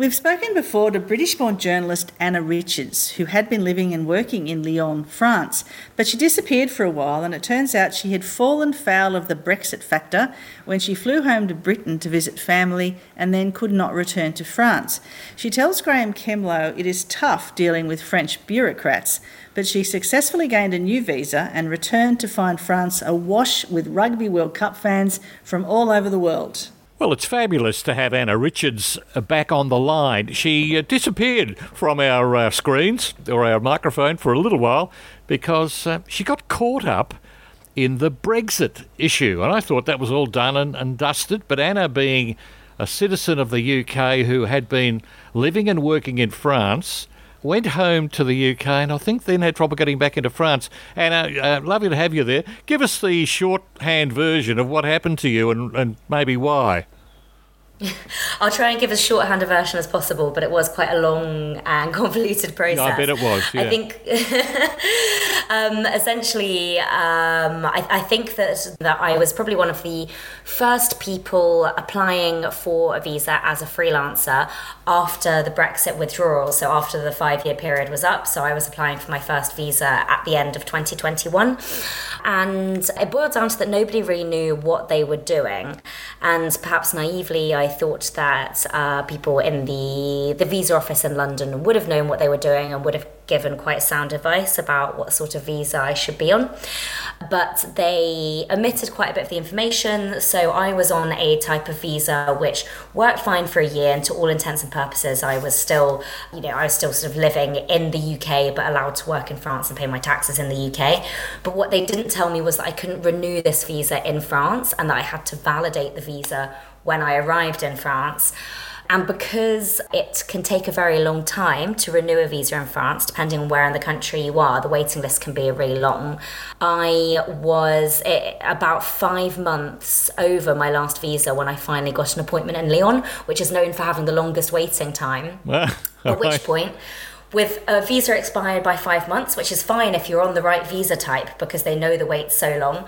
We've spoken before to British born journalist Anna Richards, who had been living and working in Lyon, France, but she disappeared for a while, and it turns out she had fallen foul of the Brexit factor when she flew home to Britain to visit family and then could not return to France. She tells Graeme Kemlo it is tough dealing with French bureaucrats, but she successfully gained a new visa and returned to find France awash with Rugby World Cup fans from all over the world. Well, it's fabulous to have Anna Richards uh, back on the line. She uh, disappeared from our uh, screens or our microphone for a little while because uh, she got caught up in the Brexit issue. And I thought that was all done and, and dusted. But Anna, being a citizen of the UK who had been living and working in France, went home to the UK and I think then had trouble getting back into France. And uh, uh, lovely to have you there. Give us the shorthand version of what happened to you and, and maybe why. I'll try and give as shorthand a version as possible, but it was quite a long and convoluted process. No, I bet it was. Yeah. I think um, essentially, um, I, I, think that that I was probably one of the first people applying for a visa as a freelancer after the Brexit withdrawal. So after the five-year period was up, so I was applying for my first visa at the end of 2021, and it boiled down to that nobody really knew what they were doing, and perhaps naively I thought that uh, people in the the visa office in London would have known what they were doing and would have given quite sound advice about what sort of visa I should be on. But they omitted quite a bit of the information, so I was on a type of visa which worked fine for a year, and to all intents and purposes, I was still, you know, I was still sort of living in the UK but allowed to work in France and pay my taxes in the UK. But what they didn't tell me was that I couldn't renew this visa in France and that I had to validate the visa when I arrived in France. And because it can take a very long time to renew a visa in France, depending on where in the country you are, the waiting list can be really long. I was eh, about five months over my last visa when I finally got an appointment in Lyon, which is known for having the longest waiting time. At which point, with a visa expired by five months, which is fine if you're on the right visa type because they know the wait's so long.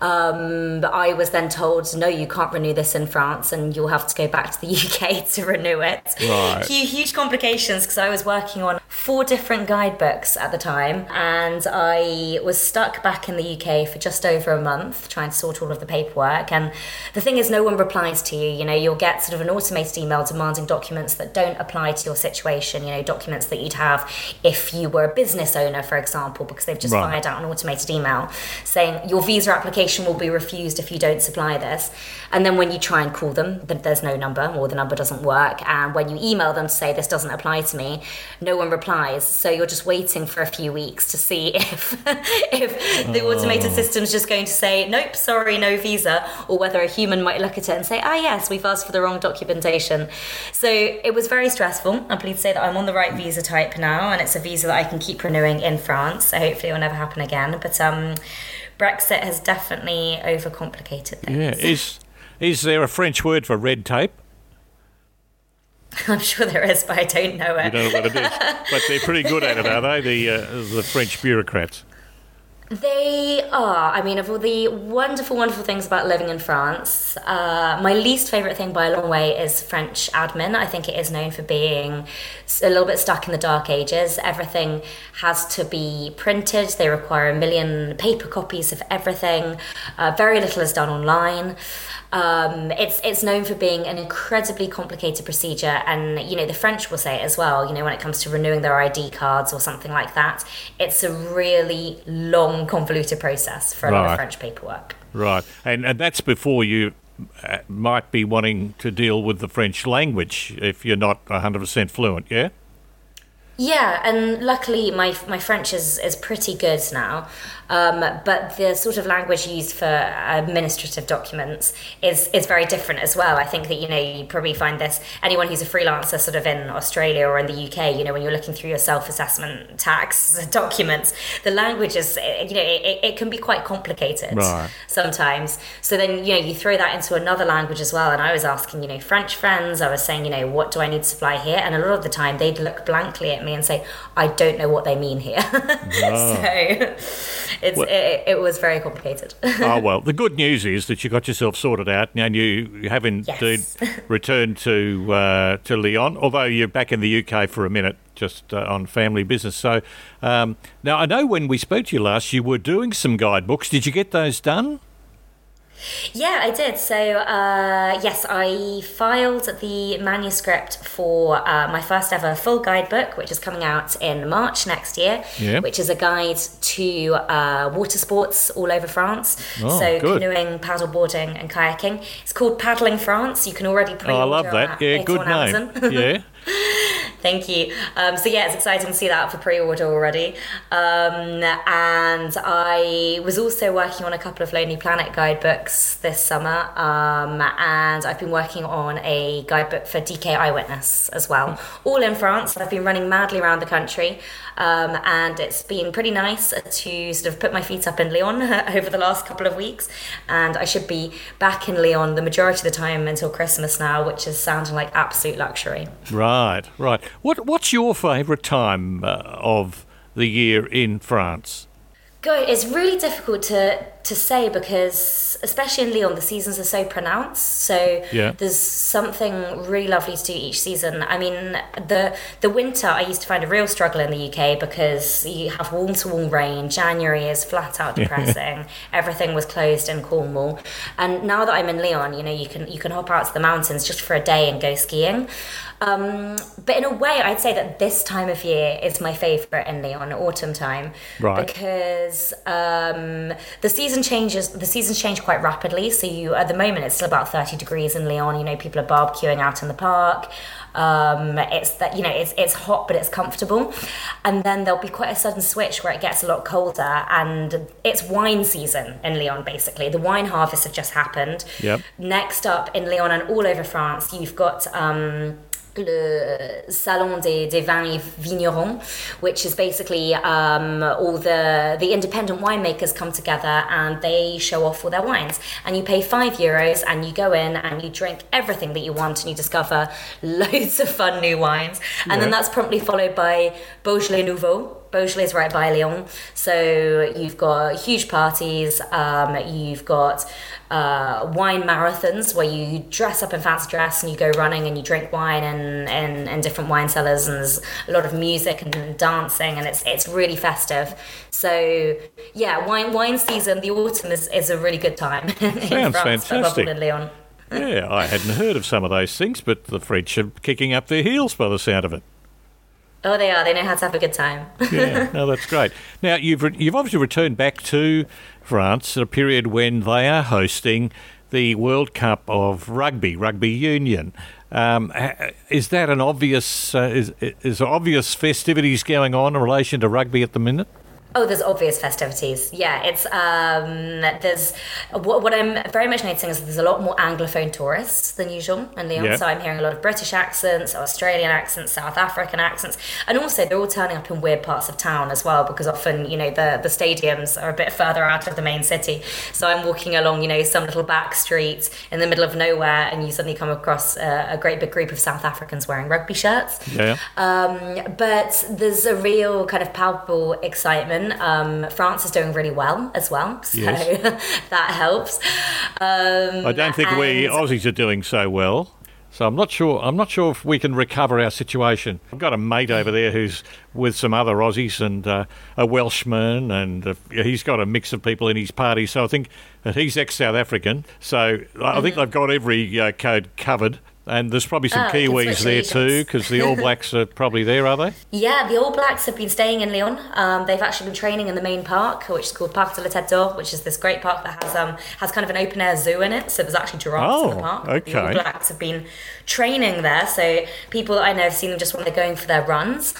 Um, but I was then told, no, you can't renew this in France and you'll have to go back to the UK to renew it. Right. Huge, huge complications because I was working on four different guidebooks at the time and I was stuck back in the UK for just over a month trying to sort all of the paperwork. And the thing is, no one replies to you. You know, you'll get sort of an automated email demanding documents that don't apply to your situation, you know, documents that you'd have if you were a business owner, for example, because they've just right. fired out an automated email saying your visa application will be refused if you don't supply this. And then when you try and call them, there's no number or the number doesn't work. And when you email them to say this doesn't apply to me, no one replies. So you're just waiting for a few weeks to see if if the automated oh. system's just going to say nope, sorry, no visa, or whether a human might look at it and say ah yes, we've asked for the wrong documentation. So it was very stressful. I'm pleased to say that I'm on the right visa type now, and it's a visa that I can keep renewing in France. So hopefully it will never happen again. But um, Brexit has definitely overcomplicated things. Yeah, is is there a French word for red tape? I'm sure there is, but I don't know it. You don't know what it is, but they're pretty good at it, are they? The uh, the French bureaucrats. They are. I mean, of all the wonderful, wonderful things about living in France, uh, my least favourite thing by a long way is French admin. I think it is known for being a little bit stuck in the dark ages. Everything has to be printed, they require a million paper copies of everything. Uh, very little is done online. Um, it's it's known for being an incredibly complicated procedure, and you know the French will say it as well. You know when it comes to renewing their ID cards or something like that, it's a really long, convoluted process for a right. lot of French paperwork. Right, and and that's before you uh, might be wanting to deal with the French language if you're not 100% fluent. Yeah. Yeah, and luckily my my French is is pretty good now. Um, but the sort of language used for administrative documents is is very different as well. I think that you know you probably find this anyone who's a freelancer sort of in Australia or in the UK. You know when you're looking through your self assessment tax documents, the language is you know it, it can be quite complicated right. sometimes. So then you know you throw that into another language as well. And I was asking you know French friends, I was saying you know what do I need to supply here, and a lot of the time they'd look blankly at me flippantly and say, I don't know what they mean here. so it's, well, it, it, was very complicated. oh, well, the good news is that you got yourself sorted out and you have indeed yes. returned to, uh, to Lyon, although you're back in the UK for a minute just uh, on family business. So um, now I know when we spoke to you last, you were doing some guidebooks. Did you get those done? Yeah, I did. So, uh, yes, I filed the manuscript for uh, my first ever full guidebook, which is coming out in March next year, yeah. which is a guide to uh, water sports all over France. Oh, so, good. canoeing, paddleboarding, and kayaking. It's called Paddling France. You can already pre order oh, I love that. Yeah, good name. yeah. Thank you. Um, so yeah, it's exciting to see that for pre-order already. Um, and I was also working on a couple of Lonely Planet guidebooks this summer, um, and I've been working on a guidebook for DK Eyewitness as well, all in France. I've been running madly around the country, um, and it's been pretty nice to sort of put my feet up in Lyon over the last couple of weeks. And I should be back in Lyon the majority of the time until Christmas now, which is sounding like absolute luxury. Right, right. What What's your favourite time uh, of the year in France? Good. It's really difficult to to say because, especially in Lyon, the seasons are so pronounced. So yeah. there's something really lovely to do each season. I mean, the the winter I used to find a real struggle in the UK because you have warm to wall rain. January is flat out depressing. Everything was closed in Cornwall, and now that I'm in Lyon, you know, you can you can hop out to the mountains just for a day and go skiing. Um, but in a way, I'd say that this time of year is my favourite in Lyon, autumn time, right. because um, the season changes. The seasons change quite rapidly. So you, at the moment, it's still about thirty degrees in Lyon. You know, people are barbecuing out in the park. Um, it's that you know it's it's hot but it's comfortable, and then there'll be quite a sudden switch where it gets a lot colder, and it's wine season in Lyon. Basically, the wine harvest have just happened. Yep. Next up in Lyon and all over France, you've got. Um, le Salon des, des Vins et Vignerons, which is basically um, all the, the independent winemakers come together and they show off all their wines. And you pay five euros and you go in and you drink everything that you want and you discover loads of fun new wines. And yeah. then that's promptly followed by Beaujolais Nouveau, Beaujolais is right by Lyon, so you've got huge parties. Um, you've got uh, wine marathons where you dress up in fancy dress and you go running and you drink wine and in, in, different wine cellars and there's a lot of music and dancing and it's it's really festive. So yeah, wine wine season, the autumn is, is a really good time. Sounds France, fantastic. Lyon. yeah, I hadn't heard of some of those things, but the French are kicking up their heels by the sound of it. Oh, they are. They know how to have a good time. yeah, no, that's great. Now you've re- you've obviously returned back to France at a period when they are hosting the World Cup of Rugby, Rugby Union. Um, is that an obvious uh, is is obvious festivities going on in relation to rugby at the minute? Oh, there's obvious festivities. Yeah, it's um, there's what, what I'm very much noticing is there's a lot more anglophone tourists than usual in Lyon. Yep. So I'm hearing a lot of British accents, Australian accents, South African accents, and also they're all turning up in weird parts of town as well because often you know the the stadiums are a bit further out of the main city. So I'm walking along you know some little back street in the middle of nowhere, and you suddenly come across a, a great big group of South Africans wearing rugby shirts. Yeah. Um, but there's a real kind of palpable excitement um, France is doing really well as well, so yes. that helps. Um, I don't think we Aussies are doing so well. So I'm not sure. I'm not sure if we can recover our situation. I've got a mate over there who's with some other Aussies and uh, a Welshman, and uh, he's got a mix of people in his party. So I think he's ex-South African. So I mm-hmm. think they've got every uh, code covered. And there's probably some oh, Kiwis there too, because the All Blacks are probably there, are they? Yeah, the All Blacks have been staying in Lyon. Um, they've actually been training in the main park, which is called Parc de la Tête d'Or, which is this great park that has um, has kind of an open air zoo in it. So there's actually giraffes oh, in the oh, park. Okay. The All Blacks have been training there, so people that I know have seen them just when they're going for their runs.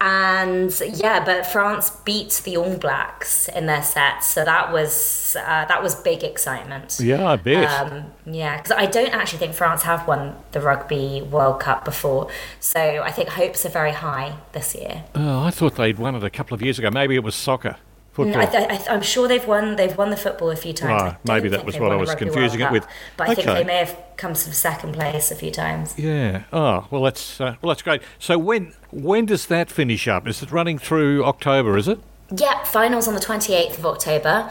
And yeah, but France beat the All Blacks in their set, so that was uh, that was big excitement. Yeah, I bet. Um, yeah, because I don't actually think France have won the Rugby World Cup before. So I think hopes are very high this year. Oh, I thought they'd won it a couple of years ago. Maybe it was soccer. Mm, football. I, am sure they've won. They've won the football a few times. Ah, right, maybe that was what I was confusing it with. But I okay. think they may have come to second place a few times. Yeah. Oh well, that's uh, well, that's great. So when when does that finish up? Is it running through October? Is it? Yeah, finals on the 28th of October.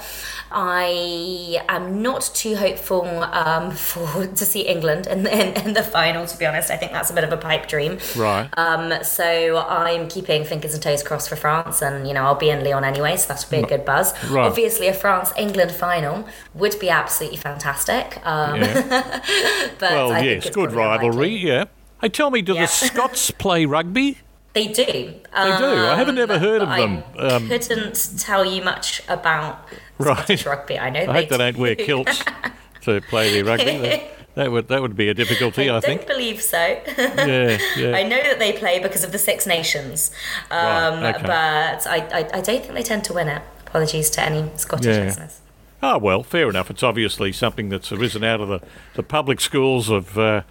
I am not too hopeful um, for to see England in, in, in, the final. To be honest, I think that's a bit of a pipe dream. Right. Um, so I'm keeping fingers and toes crossed for France, and you know I'll be in Lyon anyway, so that'll be a good buzz. Right. Obviously, a France England final would be absolutely fantastic. Um, yeah. but well, yes, good rivalry. Yeah. Hey, tell me, do yeah. the Scots play rugby? They do. They um, do. I haven't ever heard of them. I um, couldn't tell you much about right. Scottish rugby. I know. I hope they don't wear kilts to play their rugby. That, would that would be a difficulty. I, I think. believe so. yeah, yeah. I know that they play because of the Six Nations, um, right, okay. but I, I, I don't think they tend to win it. Apologies to any Scottish yeah. listeners. Oh well, fair enough. It's obviously something that's arisen out of the, the public schools of uh,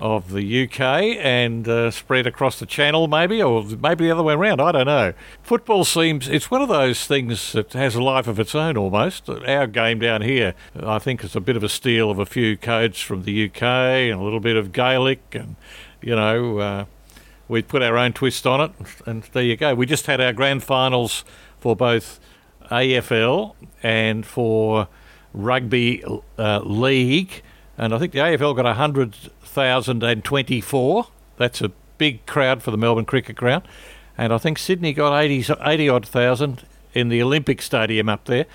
of the UK and uh, spread across the channel, maybe, or maybe the other way around. I don't know. Football seems it's one of those things that has a life of its own almost. Our game down here, I think, is a bit of a steal of a few codes from the UK and a little bit of Gaelic, and you know, uh, we put our own twist on it, and there you go. We just had our grand finals for both AFL and for rugby uh, league. And I think the AFL got 100 1,024. That's a big crowd for the Melbourne Cricket Ground. And I think Sydney got 80, 80 odd thousand in the Olympic Stadium up there.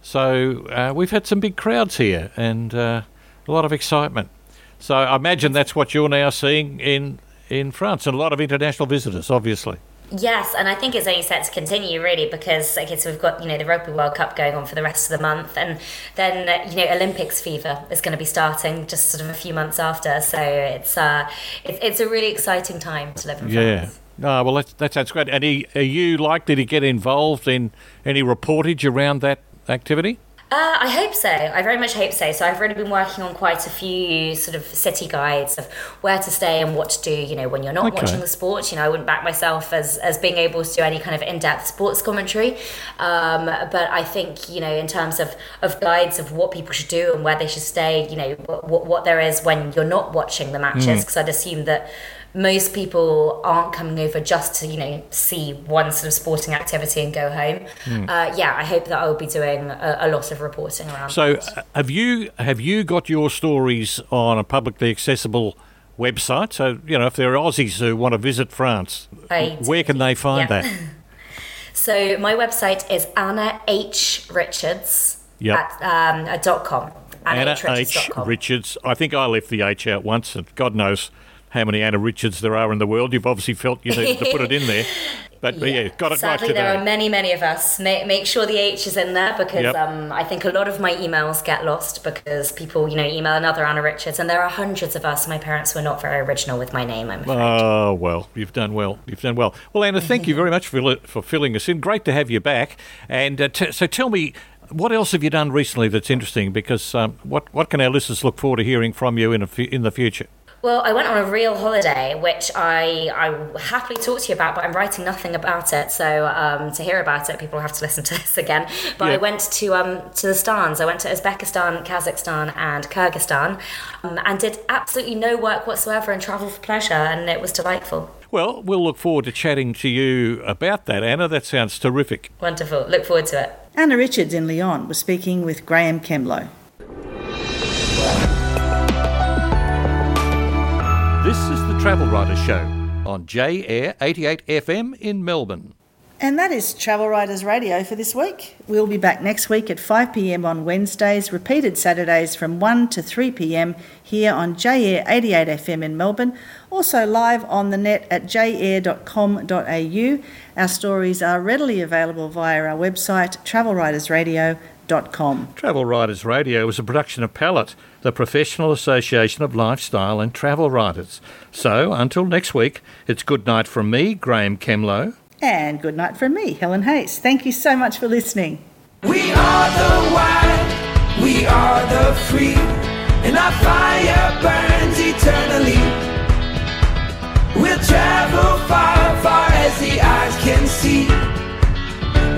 So uh, we've had some big crowds here and uh, a lot of excitement. So I imagine that's what you're now seeing in, in France and a lot of international visitors, obviously. Yes, and I think it's only set to continue really because I guess we've got you know the Rugby World Cup going on for the rest of the month, and then uh, you know Olympics fever is going to be starting just sort of a few months after. So it's uh, it's, it's a really exciting time to live in yeah. France. Yeah. well, that, that sounds great. And are you likely to get involved in any reportage around that activity? Uh, I hope so. I very much hope so. So I've really been working on quite a few sort of city guides of where to stay and what to do. You know, when you're not okay. watching the sport. You know, I wouldn't back myself as as being able to do any kind of in depth sports commentary. Um, but I think you know, in terms of of guides of what people should do and where they should stay. You know, what what there is when you're not watching the matches. Because mm. I'd assume that most people aren't coming over just to you know see one sort of sporting activity and go home. Mm. Uh, yeah, I hope that I will be doing a, a lot of reporting around. So, uh, have you have you got your stories on a publicly accessible? website so you know if there are aussies who want to visit france I where can they find yeah. that so my website is anna h richards yep. at um, dot com anna, anna h richards i think i left the h out once and god knows how many Anna Richards there are in the world. You've obviously felt you needed to put it in there. But yeah, yeah got it Sadly, right there are many, many of us. Make, make sure the H is in there because yep. um, I think a lot of my emails get lost because people, you know, email another Anna Richards, and there are hundreds of us. My parents were not very original with my name. I'm afraid. Oh well, you've done well. You've done well. Well, Anna, thank you very much for for filling us in. Great to have you back. And uh, t- so, tell me, what else have you done recently that's interesting? Because um, what what can our listeners look forward to hearing from you in a, in the future? Well, I went on a real holiday, which I I will happily talk to you about, but I'm writing nothing about it. So um, to hear about it, people have to listen to this again. But yeah. I went to um, to the stans. I went to Uzbekistan, Kazakhstan, and Kyrgyzstan, um, and did absolutely no work whatsoever and travel for pleasure, and it was delightful. Well, we'll look forward to chatting to you about that, Anna. That sounds terrific. Wonderful. Look forward to it. Anna Richards in Lyon was speaking with Graeme Kemlo. Travel Writers Show on J Air 88 FM in Melbourne. And that is Travel Writers Radio for this week. We'll be back next week at 5 pm on Wednesdays, repeated Saturdays from 1 to 3 pm here on J Air 88 FM in Melbourne. Also live on the net at jair.com.au. Our stories are readily available via our website, travelwritersradio.com travelwriters.com. Travel Writers Radio is a production of Palette, the professional association of lifestyle and travel writers. So until next week, it's good night from me, Graeme Kemlo. And good night from me, Helen Hayes. Thank you so much for listening. We are the wild, we are the free, and our fire burns eternally. We'll travel far, far as the eyes can see.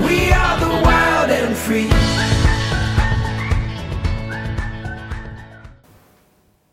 We are the wild and free.